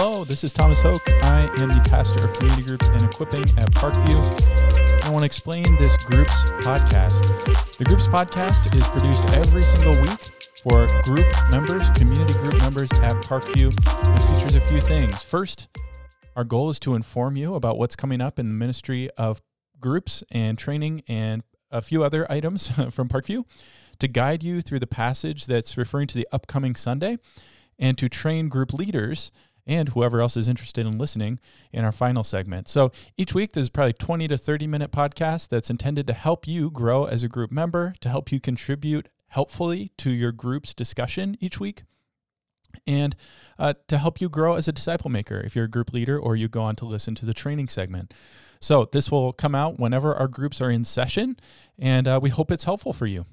Hello, this is Thomas Hoke. I am the pastor of community groups and equipping at Parkview. I want to explain this Groups podcast. The Groups podcast is produced every single week for group members, community group members at Parkview. It features a few things. First, our goal is to inform you about what's coming up in the ministry of groups and training and a few other items from Parkview to guide you through the passage that's referring to the upcoming Sunday and to train group leaders and whoever else is interested in listening in our final segment. So each week, there's probably 20 to 30 minute podcast that's intended to help you grow as a group member, to help you contribute helpfully to your group's discussion each week, and uh, to help you grow as a disciple maker if you're a group leader or you go on to listen to the training segment. So this will come out whenever our groups are in session, and uh, we hope it's helpful for you.